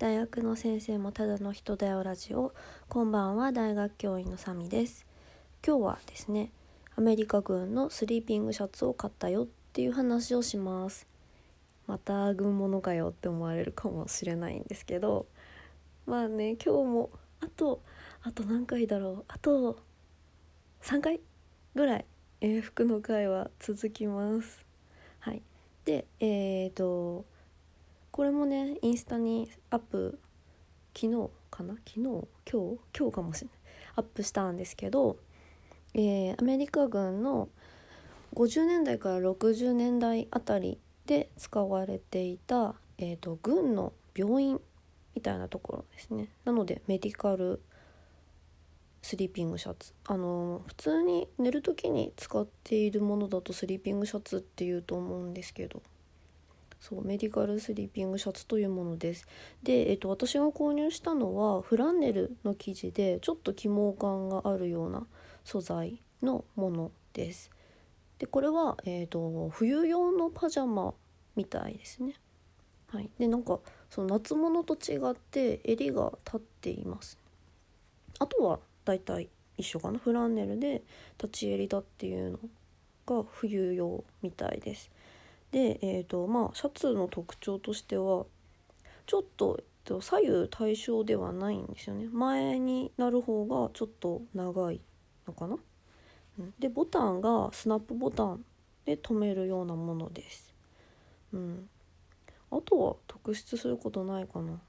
大学の先生もただの人だよラジオこんばんは大学教員のサミです。今日はですねアメリカ軍のスリーピングシャツを買ったよっていう話をします。また軍物かよって思われるかもしれないんですけど。まあね今日もあとあと何回だろう。あと3回ぐらい、えー、服の回は続きます。はい。でえ、ー、とこれもねインスタにアップ昨日かな？昨日？今日？今日かもしれない。アップしたんですけど、えー、アメリカ軍の50年代から60年代あたりで使われていた、えーと、軍の病院みたいなところですね。なのでメディカルスリーピングシャツ。あの普通に寝る時に使っているものだとスリーピングシャツっていうと思うんですけど。そうメディカルスリーピングシャツというものです。で、えっと、私が購入したのはフランネルの生地でちょっと起毛感があるような素材のものです。でこれは、えーと、冬用のパジャマみたいですね。はい。でなんかその夏物と違って襟が立っています。あとはだいたい一緒かな。フランネルで立ち襟だっていうのが冬用みたいです。で、えーとまあ、シャツの特徴としてはちょっと左右対称ではないんですよね。前になる方がちょっと長いのかな、うん、でボタンがスナップボタンで留めるようなものです、うん、あとは特筆することないかな。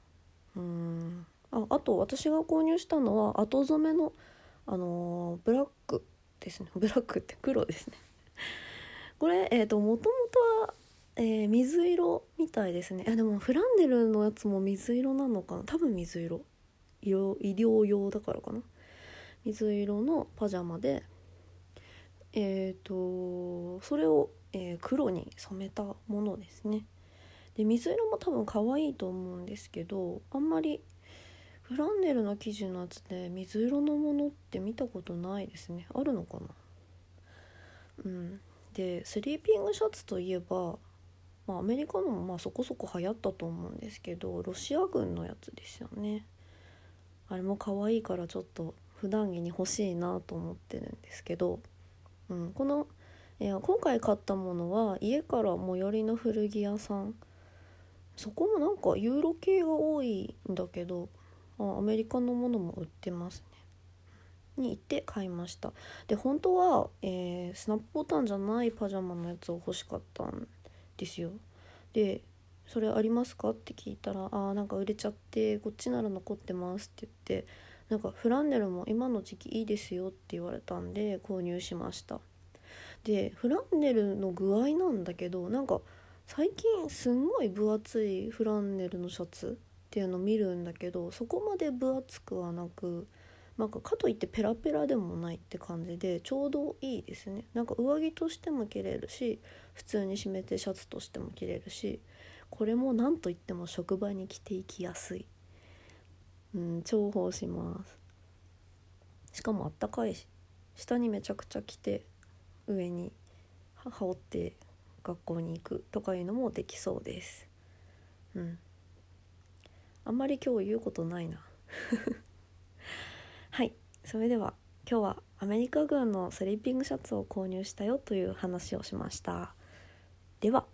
うん。ああと私が購入したのは後染めのあのー、ブラックですね。ブラックって黒ですね。これえっ、ー、ともともとは、えー、水色みたいですね。いやでもフランネルのやつも水色なのかな？多分水色。医療用だからかな？水色のパジャマでえっ、ー、とそれを、えー、黒に染めたものですね。で水色も多分可愛いと思うんですけどあんまりフランネルの生地のやつで水色のものって見たことないですね。あるのかな？うん。でスリーピングシャツといえば、まあ、アメリカのもまあそこそこ流行ったと思うんですけどロシア軍のやつですよね。あれも可愛いからちょっと普段着に欲しいなと思ってるんですけど、うん、このいや今回買ったものは家から最寄りの古着屋さん。そこもなんかユーロ系が多いんだけどアメリカのものも売ってますに行って買いましたで本当は、えー、スナップボタンじゃないパジャマのやつを欲しかったんですよで「それありますか?」って聞いたら「あなんか売れちゃってこっちなら残ってます」って言ってなんかフランネルも今の時期いいですよって言われたんで購入しましたでフランネルの具合なんだけどなんか最近すんごい分厚いフランネルのシャツっていうの見るんだけどそこまで分厚くはなくなんかかといってペラペラでもないって感じでちょうどいいですね。なんか上着としても着れるし普通に締めてシャツとしても着れるしこれも何といっても職場に着ていきやすい。うん重宝します。しかもあったかいし下にめちゃくちゃ着て上に羽織って学校に行くとかいうのもできそうです。うん。あんまり今日言うことないな。それでは今日はアメリカ軍のスリーピングシャツを購入したよという話をしました。では